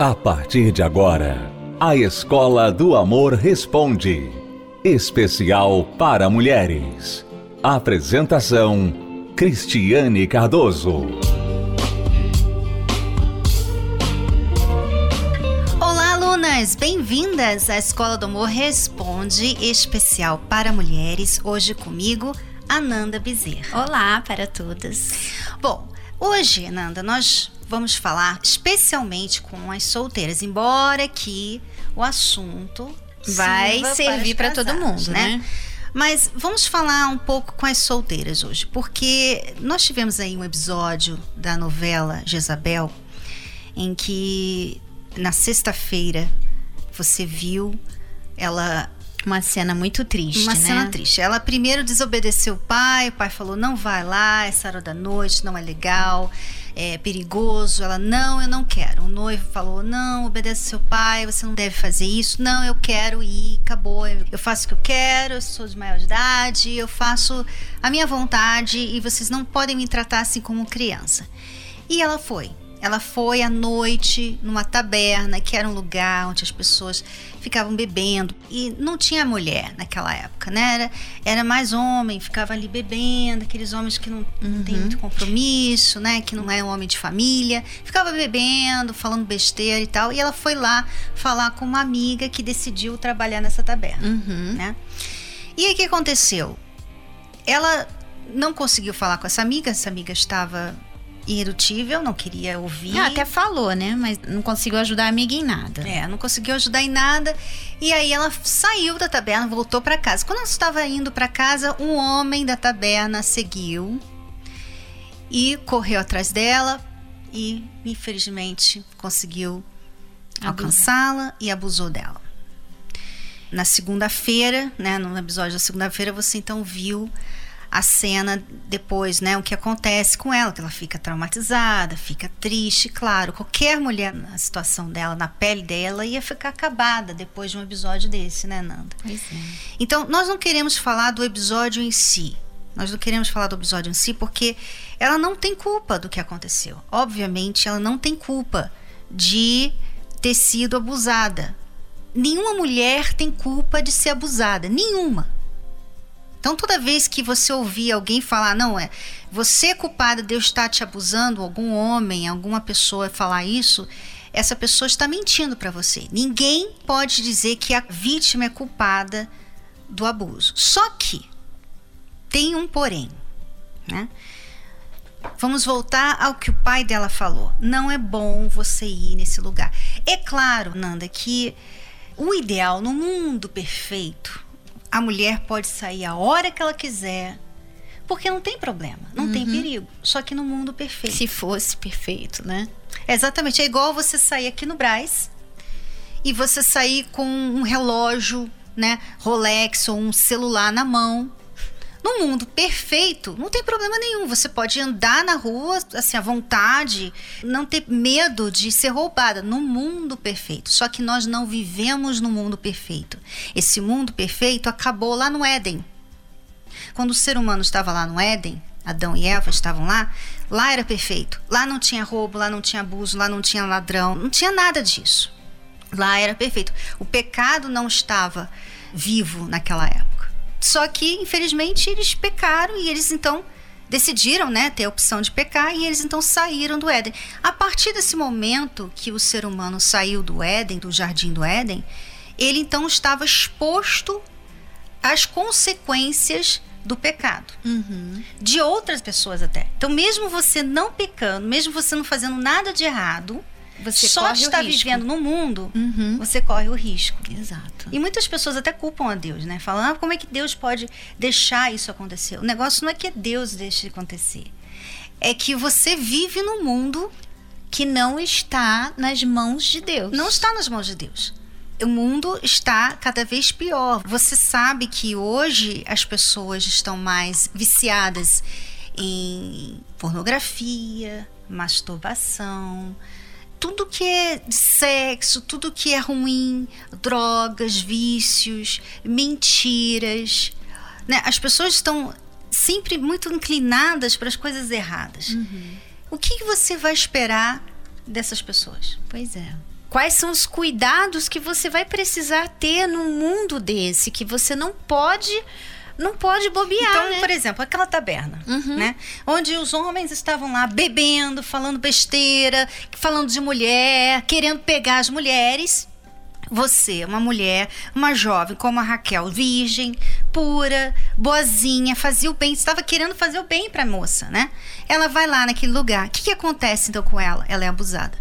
A partir de agora, a Escola do Amor Responde. Especial para mulheres. Apresentação: Cristiane Cardoso. Olá, alunas! Bem-vindas à Escola do Amor Responde, especial para mulheres. Hoje comigo, Ananda Bezerra. Olá para todas. Bom, hoje, Ananda, nós vamos falar especialmente com as solteiras, embora que o assunto vai servir para todo mundo, né? né? Mas vamos falar um pouco com as solteiras hoje, porque nós tivemos aí um episódio da novela Jezabel em que na sexta-feira você viu ela uma cena muito triste, Uma né? cena triste. Ela primeiro desobedeceu o pai, o pai falou: não vai lá, essa hora da noite, não é legal é perigoso. Ela, não, eu não quero. O noivo falou, não, obedece seu pai, você não deve fazer isso. Não, eu quero ir, acabou. Eu faço o que eu quero, eu sou de maior idade, eu faço a minha vontade e vocês não podem me tratar assim como criança. E ela foi. Ela foi à noite numa taberna, que era um lugar onde as pessoas ficavam bebendo. E não tinha mulher naquela época, né? Era, era mais homem, ficava ali bebendo, aqueles homens que não, não têm muito compromisso, né? Que não é um homem de família. Ficava bebendo, falando besteira e tal. E ela foi lá falar com uma amiga que decidiu trabalhar nessa taberna, Uhum. né? E aí o que aconteceu? Ela não conseguiu falar com essa amiga, essa amiga estava irredutível, não queria ouvir. Ah, até falou, né? Mas não conseguiu ajudar a amiga em nada. É, não conseguiu ajudar em nada. E aí ela saiu da taberna, voltou para casa. Quando ela estava indo para casa, um homem da taberna seguiu e correu atrás dela e, infelizmente, conseguiu alcançá-la e abusou dela. Na segunda-feira, né, no episódio da segunda-feira, você então viu a cena depois, né, o que acontece com ela, que ela fica traumatizada, fica triste, claro, qualquer mulher na situação dela, na pele dela, ia ficar acabada depois de um episódio desse, né, Nanda? Pois é. Então, nós não queremos falar do episódio em si. Nós não queremos falar do episódio em si porque ela não tem culpa do que aconteceu. Obviamente, ela não tem culpa de ter sido abusada. Nenhuma mulher tem culpa de ser abusada, nenhuma. Então, toda vez que você ouvir alguém falar, não é, você é culpada, Deus está te abusando, algum homem, alguma pessoa falar isso, essa pessoa está mentindo para você. Ninguém pode dizer que a vítima é culpada do abuso. Só que tem um porém, né? Vamos voltar ao que o pai dela falou. Não é bom você ir nesse lugar. É claro, Nanda, que o ideal no mundo perfeito, a mulher pode sair a hora que ela quiser, porque não tem problema, não tem perigo. Só que no mundo perfeito. Se fosse perfeito, né? Exatamente. É igual você sair aqui no Braz e você sair com um relógio, né, Rolex ou um celular na mão. No mundo perfeito, não tem problema nenhum. Você pode andar na rua assim à vontade, não ter medo de ser roubada no mundo perfeito. Só que nós não vivemos no mundo perfeito. Esse mundo perfeito acabou lá no Éden. Quando o ser humano estava lá no Éden, Adão e Eva estavam lá, lá era perfeito. Lá não tinha roubo, lá não tinha abuso, lá não tinha ladrão, não tinha nada disso. Lá era perfeito. O pecado não estava vivo naquela época. Só que, infelizmente, eles pecaram e eles então decidiram, né, ter a opção de pecar e eles então saíram do Éden. A partir desse momento que o ser humano saiu do Éden, do jardim do Éden, ele então estava exposto às consequências do pecado de outras pessoas até. Então, mesmo você não pecando, mesmo você não fazendo nada de errado, Você só de estar vivendo no mundo, Uhum. você corre o risco. Exato. E muitas pessoas até culpam a Deus, né? Falam, ah, como é que Deus pode deixar isso acontecer? O negócio não é que Deus deixe acontecer. É que você vive no mundo Que não está nas mãos de Deus. não está nas mãos de Deus. O mundo está cada vez pior. Você sabe que hoje as pessoas estão mais viciadas em pornografia, masturbação, tudo que é sexo, tudo que é ruim, drogas, vícios, mentiras. Né? As pessoas estão sempre muito inclinadas para as coisas erradas. O que, que você vai esperar dessas pessoas? Pois é. Quais são os cuidados que você vai precisar ter num mundo desse que você não pode não pode bobear, Então, né? por exemplo, aquela taberna, né? Onde os homens estavam lá bebendo, falando besteira, falando de mulher, querendo pegar as mulheres. Você, uma mulher, uma jovem como a Raquel, virgem, pura, boazinha, fazia o bem, estava querendo fazer o bem para a moça, né? Ela vai lá naquele lugar. O que, que acontece então com ela? Ela é abusada.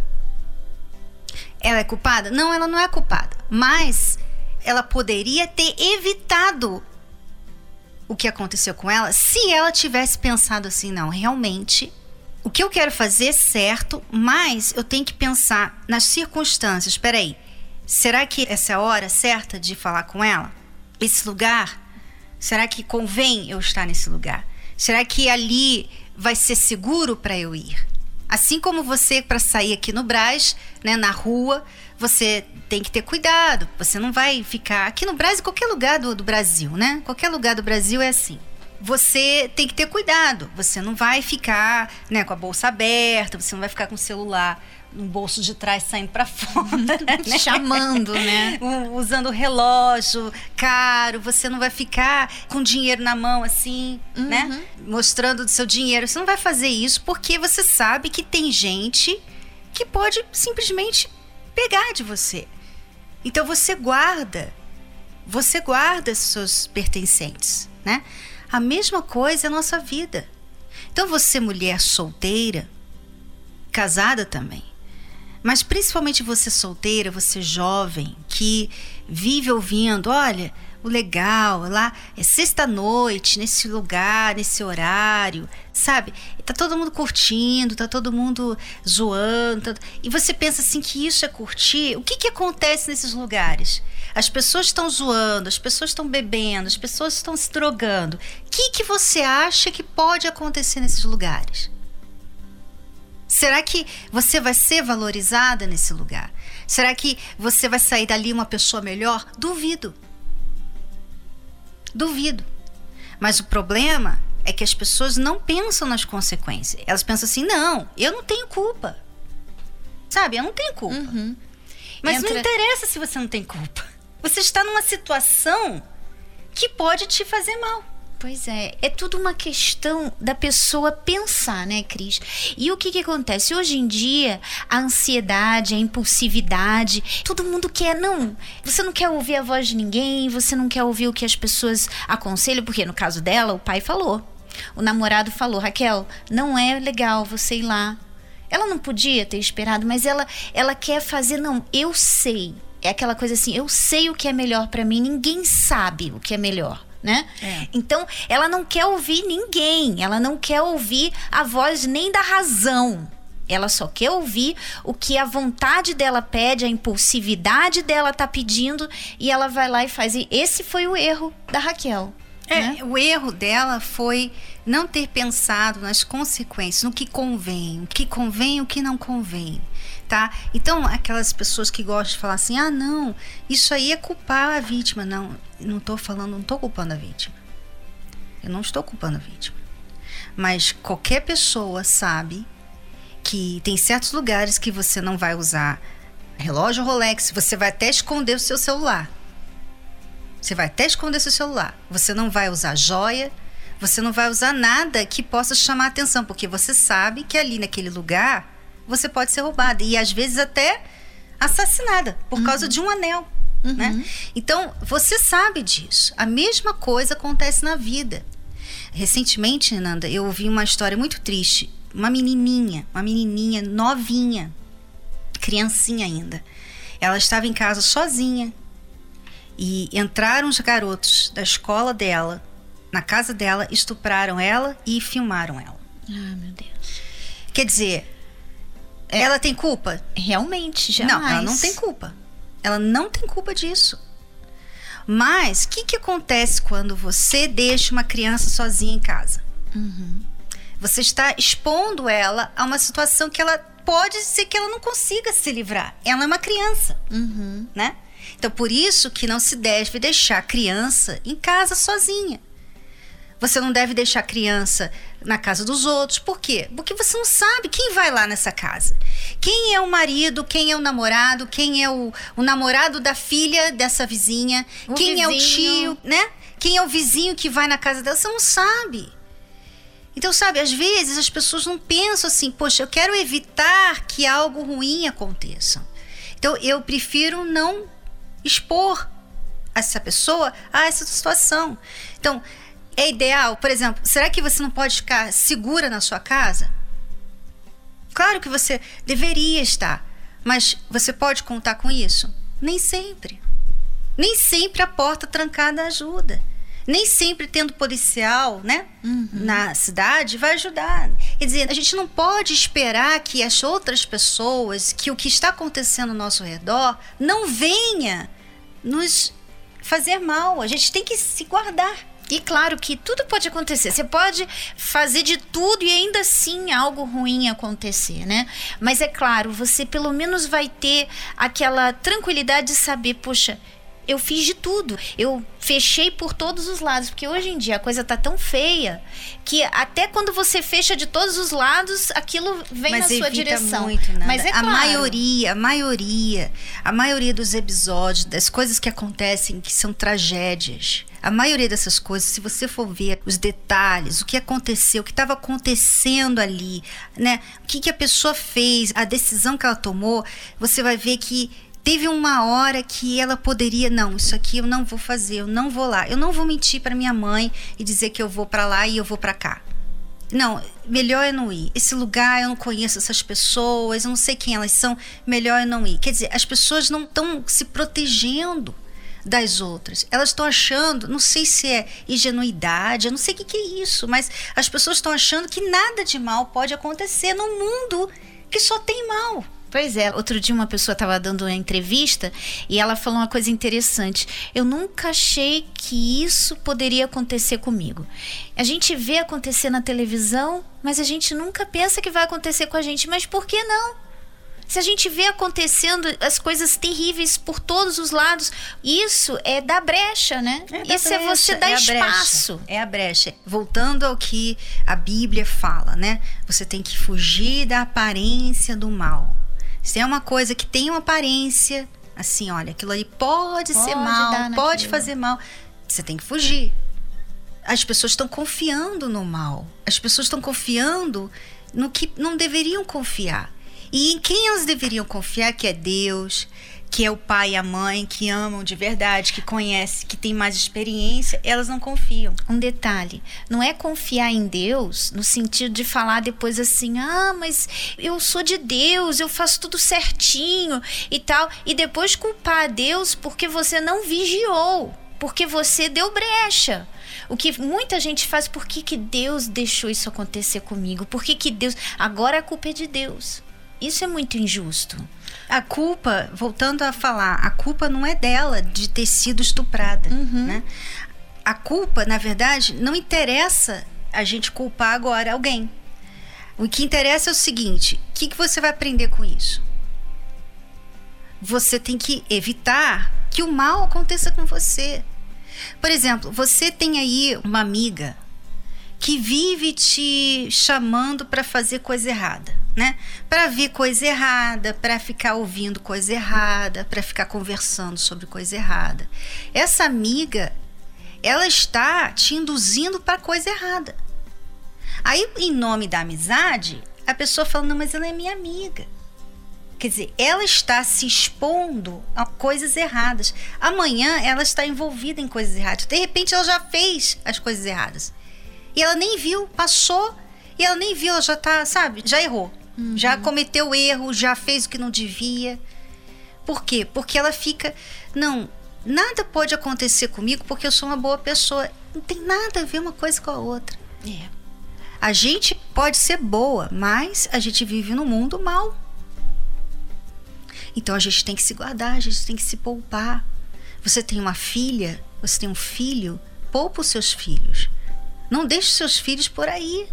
Ela é culpada? Não, ela não é culpada. Mas ela poderia ter evitado o que aconteceu com ela se ela tivesse pensado assim: não, realmente. O que eu quero fazer é certo, mas eu tenho que pensar nas circunstâncias. Espera aí. Será que essa é a hora certa de falar com ela? Esse lugar? Será que convém eu estar nesse lugar? Será que ali vai ser seguro para eu ir? Assim como você, para sair aqui no Brás, né, na rua, você tem que ter cuidado. Você não vai ficar. Aqui no Brás, em qualquer lugar do, do Brasil, né? Qualquer lugar do Brasil é assim. Você tem que ter cuidado. Você não vai ficar né, com a bolsa aberta, você não vai ficar com o celular no bolso de trás saindo para fora. né? Chamando, né? Usando relógio caro, você não vai ficar com dinheiro na mão assim, né? Mostrando o seu dinheiro. Você não vai fazer isso porque você sabe que tem gente que pode simplesmente pegar de você. Então você guarda, você guarda seus pertencentes, né? A mesma coisa é a nossa vida. Então você, mulher solteira, casada também, mas principalmente você solteira, você jovem, que vive ouvindo, olha, o legal, lá é sexta-noite, nesse lugar, nesse horário, sabe? Tá todo mundo curtindo, tá todo mundo zoando. tá- E você pensa assim que isso é curtir? O que que acontece nesses lugares? As pessoas estão zoando, as pessoas estão bebendo, as pessoas estão se drogando. O que que você acha que pode acontecer nesses lugares? Será que você vai ser valorizada nesse lugar? Será que você vai sair dali uma pessoa melhor? Duvido. Duvido. Mas o problema é que as pessoas não pensam nas consequências. Elas pensam assim: não, eu não tenho culpa. Sabe, eu não tenho culpa. Mas não Entra- interessa se você não tem culpa. Você está numa situação que pode te fazer mal. Pois é, é tudo uma questão da pessoa pensar, né, Cris? E o que que acontece? Hoje em dia, a ansiedade, a impulsividade, todo mundo quer, não, você não quer ouvir a voz de ninguém, você não quer ouvir o que as pessoas aconselham, porque no caso dela, o pai falou. O namorado falou, Raquel, não é legal você ir lá. Ela não podia ter esperado, mas ela ela quer fazer, não, eu sei. É aquela coisa assim, eu sei o que é melhor pra mim, ninguém sabe o que é melhor, né? É. Então, ela não quer ouvir ninguém, ela não quer ouvir a voz nem da razão. Ela só quer ouvir o que a vontade dela pede, a impulsividade dela tá pedindo, e ela vai lá e faz. E esse foi o erro da Raquel. É, né? o erro dela foi não ter pensado nas consequências, no que convém, o que convém o que não convém, tá? Então, aquelas pessoas que gostam de falar assim: "Ah, não, isso aí é culpar a vítima". Não, não tô falando, não tô culpando a vítima. Eu não estou culpando a vítima. Mas qualquer pessoa sabe que tem certos lugares que você não vai usar relógio Rolex, você vai até esconder o seu celular. Você vai até esconder seu celular. Você não vai usar joia, você não vai usar nada que possa chamar atenção, porque você sabe que ali naquele lugar você pode ser roubada e às vezes até assassinada por causa de um anel. Né? Então, você sabe disso. A mesma coisa acontece na vida. Recentemente, Nanda, eu ouvi uma história muito triste. Uma menininha, uma menininha novinha, criancinha ainda. Ela estava em casa sozinha e entraram os garotos da escola dela, na casa dela, estupraram ela e filmaram ela. Ah, meu Deus. Quer dizer, ela tem culpa? Realmente, jamais. Não, ela não tem culpa. Ela não tem culpa disso. Mas o que, que acontece quando você deixa uma criança sozinha em casa? Você está expondo ela a uma situação que ela pode ser que ela não consiga se livrar. Ela é uma criança, Uhum. né? Então por isso que não se deve deixar a criança em casa sozinha. Você não deve deixar a criança na casa dos outros. Por quê? Porque você não sabe quem vai lá nessa casa. Quem é o marido, quem é o namorado, quem é o, o namorado da filha dessa vizinha, O quem é o vizinho. tio, né? Quem é o vizinho que vai na casa dela, você não sabe. Então, sabe, às vezes as pessoas não pensam assim, poxa, eu quero evitar que algo ruim aconteça. Então, eu prefiro não expor essa pessoa a essa situação. Então, é ideal, por exemplo, será que você não pode ficar segura na sua casa? Claro que você deveria estar, mas você pode contar com isso? Nem sempre. Nem sempre a porta trancada ajuda. Nem sempre tendo policial, né, na cidade vai ajudar. Quer dizer, a gente não pode esperar que as outras pessoas, que o que está acontecendo ao nosso redor, não venha nos fazer mal. A gente tem que se guardar. E claro que tudo pode acontecer. Você pode fazer de tudo e ainda assim algo ruim acontecer, né? Mas é claro, você pelo menos vai ter aquela tranquilidade de saber, poxa, eu fiz de tudo. Eu fechei por todos os lados, porque hoje em dia a coisa tá tão feia que até quando você fecha de todos os lados, aquilo vem na sua direção. Muito, Nanda. Mas é a claro. maioria, a maioria, a maioria dos episódios, das coisas que acontecem que são tragédias. A maioria dessas coisas, se você for ver os detalhes, o que aconteceu, o que estava acontecendo ali, né? O que, que a pessoa fez, a decisão que ela tomou, você vai ver que teve uma hora que ela poderia, não, isso aqui eu não vou fazer, eu não vou lá, eu não vou mentir para minha mãe e dizer que eu vou para lá e eu vou para cá. Não, melhor eu não ir. Esse lugar eu não conheço essas pessoas, eu não sei quem elas são, melhor eu não ir. Quer dizer, as pessoas não estão se protegendo das outras. Elas estão achando, não sei se é ingenuidade, eu não sei o que, que é isso, mas as pessoas estão achando que nada de mal pode acontecer num mundo que só tem mal. Pois é, outro dia uma pessoa estava dando uma entrevista e ela falou uma coisa interessante. Eu nunca achei que isso poderia acontecer comigo. A gente vê acontecer na televisão, mas a gente nunca pensa que vai acontecer com a gente. Mas por que não? Se a gente vê acontecendo as coisas terríveis por todos os lados, isso é dar brecha, né? da isso é você brecha, dar é brecha, espaço. é a brecha. Voltando ao que a Bíblia fala, né? Você tem que fugir da aparência do mal. Se é uma coisa que tem uma aparência, assim, olha, aquilo ali pode, ser Pode mal, dar pode fazer mal, você tem que fugir. As pessoas estão confiando no mal. As pessoas estão confiando no que não deveriam confiar. E em quem elas deveriam confiar, que é Deus, que é o pai e a mãe, que amam de verdade, que conhecem, que tem mais experiência, elas não confiam. Um detalhe, não é confiar em Deus no sentido de falar depois assim, ah, mas eu sou de Deus, eu faço tudo certinho e tal, e depois culpar a Deus porque você não vigiou, porque você deu brecha. O que muita gente faz, por que, que Deus deixou isso acontecer comigo? Por que, que Deus. Agora a culpa é de Deus. Isso é muito injusto. A culpa, voltando a falar, a culpa não é dela de ter sido estuprada, né? A culpa, na verdade, não interessa a gente culpar agora alguém. O que interessa é o seguinte: o que, que você vai aprender com isso? Você tem que evitar que o mal aconteça com você. Por exemplo, você tem aí uma amiga que vive te chamando para fazer coisa errada, né? Para ver coisa errada, para ficar ouvindo coisa errada, para ficar conversando sobre coisa errada. Essa amiga, ela está te induzindo para coisa errada. Aí, em nome da amizade, a pessoa fala: "Não, mas ela é minha amiga". Quer dizer, ela está se expondo a coisas erradas. Amanhã ela está envolvida em coisas erradas. De repente ela já fez as coisas erradas. E ela nem viu, passou, e ela nem viu, ela já tá, sabe, já errou. Já cometeu erro, já fez o que não devia. Por quê? Porque ela fica, não, nada pode acontecer comigo porque eu sou uma boa pessoa. Não tem nada a ver uma coisa com a outra. É. A gente pode ser boa, mas a gente vive num mundo mal. Então a gente tem que se guardar, a gente tem que se poupar. Você tem uma filha, você tem um filho, poupa os seus filhos. Não deixe seus filhos por aí.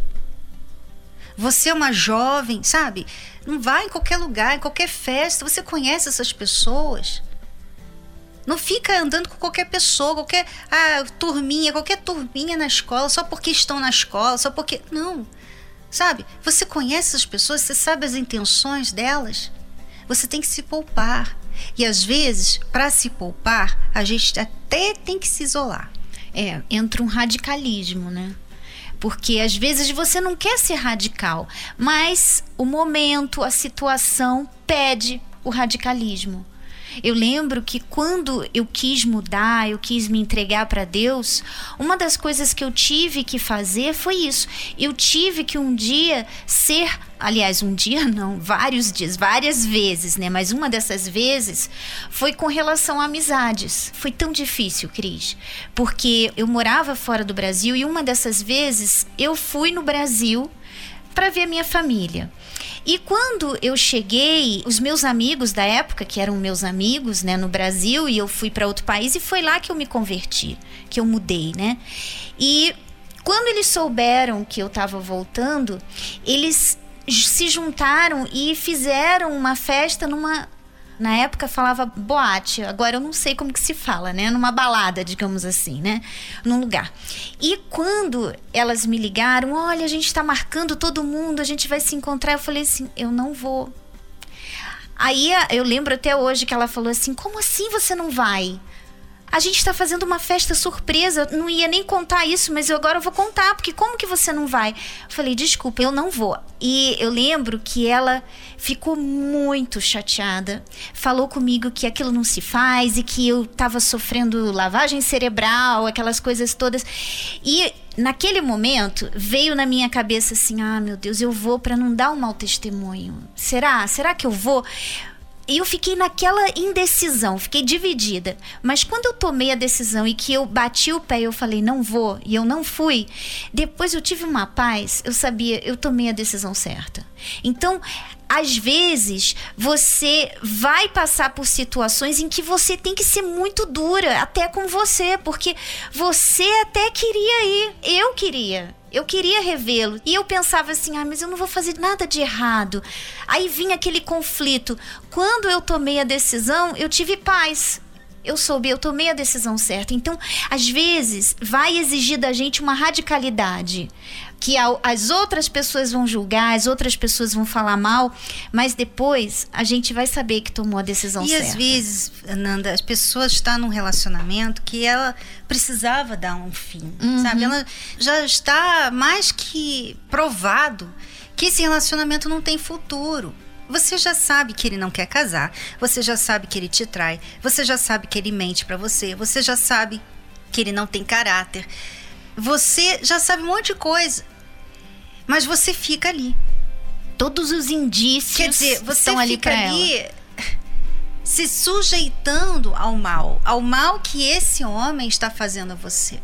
Você é uma jovem, sabe? Não vá em qualquer lugar, em qualquer festa. Você conhece essas pessoas. Não fica andando com qualquer pessoa, qualquer ah, turminha, qualquer turminha na escola, só porque estão na escola, só porque. Não. Sabe? Você conhece as pessoas, você sabe as intenções delas. Você tem que se poupar. E às vezes, para se poupar, a gente até tem que se isolar. É, entra um radicalismo, né? Porque às vezes você não quer ser radical, mas o momento, a situação pede o radicalismo. Eu lembro que quando eu quis mudar, eu quis me entregar para Deus, uma das coisas que eu tive que fazer foi isso. Eu tive que um dia ser, aliás, um dia não, vários dias, várias vezes, né? Mas uma dessas vezes foi com relação a amizades. Foi tão difícil, Cris, porque eu morava fora do Brasil e uma dessas vezes eu fui no Brasil para ver a minha família. E quando eu cheguei, os meus amigos da época, que eram meus amigos, né, no Brasil, e eu fui para outro país, e foi lá que eu me converti, que eu mudei, né? E quando eles souberam que eu estava voltando, eles se juntaram e fizeram uma festa numa na época falava boate, agora eu não sei como que se fala, né? Numa balada, digamos assim, né? Num lugar. E quando elas me ligaram, olha, a gente está marcando todo mundo, a gente vai se encontrar, eu falei assim, eu não vou. Aí eu lembro até hoje que ela falou assim: como assim você não vai? A gente está fazendo uma festa surpresa. Não ia nem contar isso, mas eu agora vou contar, porque como que você não vai? Eu falei, desculpa, eu não vou. E eu lembro que ela ficou muito chateada. Falou comigo que aquilo não se faz e que eu estava sofrendo lavagem cerebral, aquelas coisas todas. E naquele momento veio na minha cabeça assim: ah, meu Deus, eu vou para não dar um mau testemunho. Será? Será que eu vou? E eu fiquei naquela indecisão, fiquei dividida. Mas quando eu tomei a decisão e que eu bati o pé e eu falei, não vou, e eu não fui, depois eu tive uma paz, eu sabia, eu tomei a decisão certa. Então, às vezes, você vai passar por situações em que você tem que ser muito dura, até com você, porque você até queria ir. Eu queria. Eu queria revê-lo. E eu pensava assim: ah, mas eu não vou fazer nada de errado. Aí vinha aquele conflito. Quando eu tomei a decisão, eu tive paz eu soube, eu tomei a decisão certa. Então, às vezes, vai exigir da gente uma radicalidade que as outras pessoas vão julgar, as outras pessoas vão falar mal, mas depois a gente vai saber que tomou a decisão e certa. E às vezes, Nanda, as pessoas estão num relacionamento que ela precisava dar um fim, uhum. sabe? Ela já está mais que provado que esse relacionamento não tem futuro. Você já sabe que ele não quer casar, você já sabe que ele te trai, você já sabe que ele mente para você, você já sabe que ele não tem caráter. Você já sabe um monte de coisa. Mas você fica ali. Todos os indícios Quer dizer, você estão ali fica ali ela. se sujeitando ao mal, ao mal que esse homem está fazendo a você.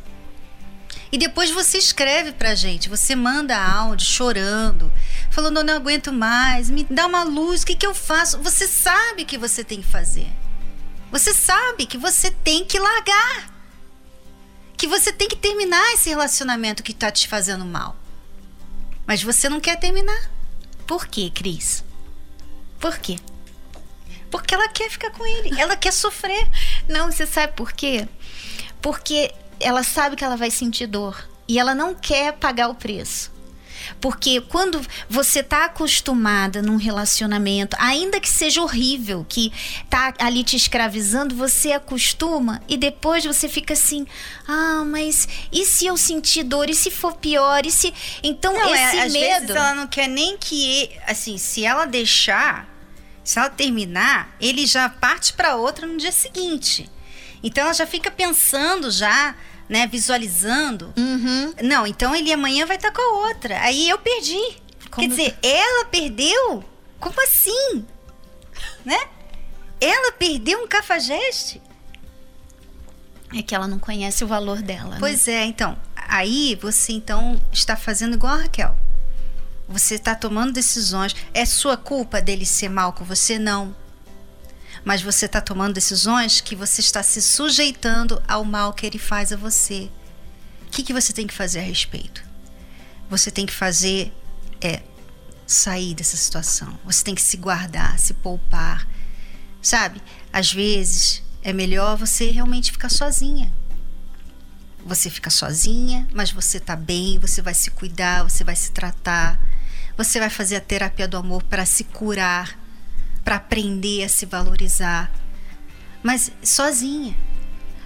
E depois você escreve pra gente, você manda áudio chorando, falando: eu não aguento mais, me dá uma luz, o que, que eu faço? Você sabe que você tem que fazer. Você sabe que você tem que largar. Que você tem que terminar esse relacionamento que está te fazendo mal. Mas você não quer terminar. Por quê, Cris? Por quê? Porque ela quer ficar com ele, ela quer sofrer. Não, você sabe por quê? Porque ela sabe que ela vai sentir dor e ela não quer pagar o preço. Porque quando você tá acostumada num relacionamento, ainda que seja horrível, que tá ali te escravizando, você acostuma e depois você fica assim: "Ah, mas e se eu sentir dor? E se for pior? E se Então não, esse é, às medo, vezes ela não quer nem que assim, se ela deixar, se ela terminar, ele já parte para outra no dia seguinte. Então ela já fica pensando já né, visualizando. Uhum. Não, então ele amanhã vai estar com a outra. Aí eu perdi. Como... Quer dizer, ela perdeu? Como assim? Né? Ela perdeu um cafajeste? É que ela não conhece o valor dela. Né? Pois né? é, então. Aí você então está fazendo igual a Raquel. Você está tomando decisões. É sua culpa dele ser mal com você? Não mas você está tomando decisões que você está se sujeitando ao mal que ele faz a você. O que, que você tem que fazer a respeito? Você tem que fazer é sair dessa situação. Você tem que se guardar, se poupar. Sabe? Às vezes é melhor você realmente ficar sozinha. Você fica sozinha, mas você tá bem, você vai se cuidar, você vai se tratar. Você vai fazer a terapia do amor para se curar, para aprender a se valorizar, mas sozinha.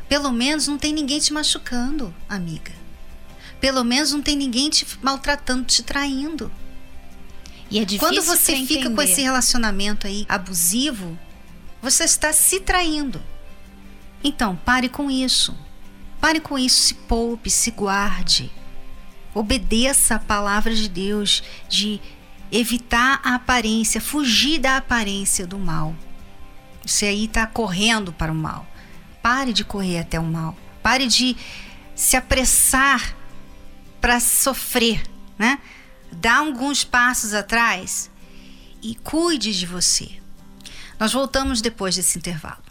Pelo menos não tem ninguém te machucando, amiga. Pelo menos não tem ninguém te maltratando, te traindo. E é difícil Quando você fica entender. com esse relacionamento aí abusivo, você está se traindo. Então, pare com isso. Pare com isso, se poupe, se guarde. Obedeça a palavra de Deus de evitar a aparência, fugir da aparência do mal. Você aí está correndo para o mal. Pare de correr até o mal. Pare de se apressar para sofrer, né? Dá alguns passos atrás e cuide de você. Nós voltamos depois desse intervalo.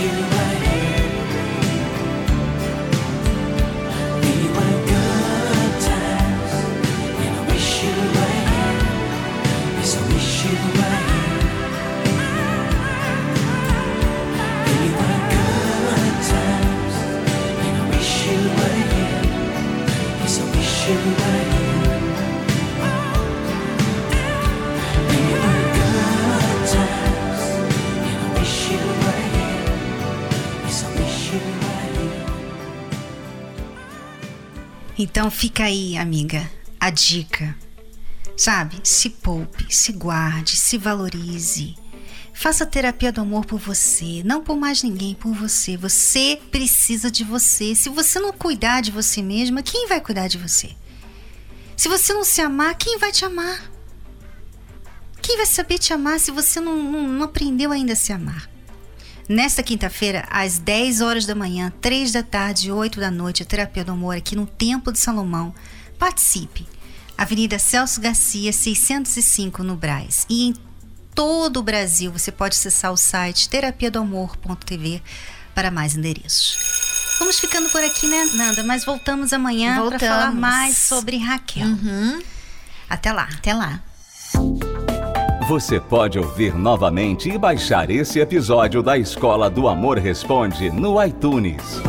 you. Então fica aí, amiga, a dica. Sabe? Se poupe, se guarde, se valorize. Faça terapia do amor por você, não por mais ninguém, por você. Você precisa de você. Se você não cuidar de você mesma, quem vai cuidar de você? Se você não se amar, quem vai te amar? Quem vai saber te amar se você não, não, não aprendeu ainda a se amar? Nesta quinta-feira, às 10 horas da manhã, 3 da tarde e 8 da noite, a Terapia do Amor aqui no Templo de Salomão. Participe. Avenida Celso Garcia, 605, no Braz. E em todo o Brasil, você pode acessar o site terapiadoamor.tv para mais endereços. Vamos ficando por aqui, né, Nanda? Mas voltamos amanhã para falar mais sobre Raquel. Uhum. Até lá. Até lá. Você pode ouvir novamente e baixar esse episódio da Escola do Amor Responde no iTunes.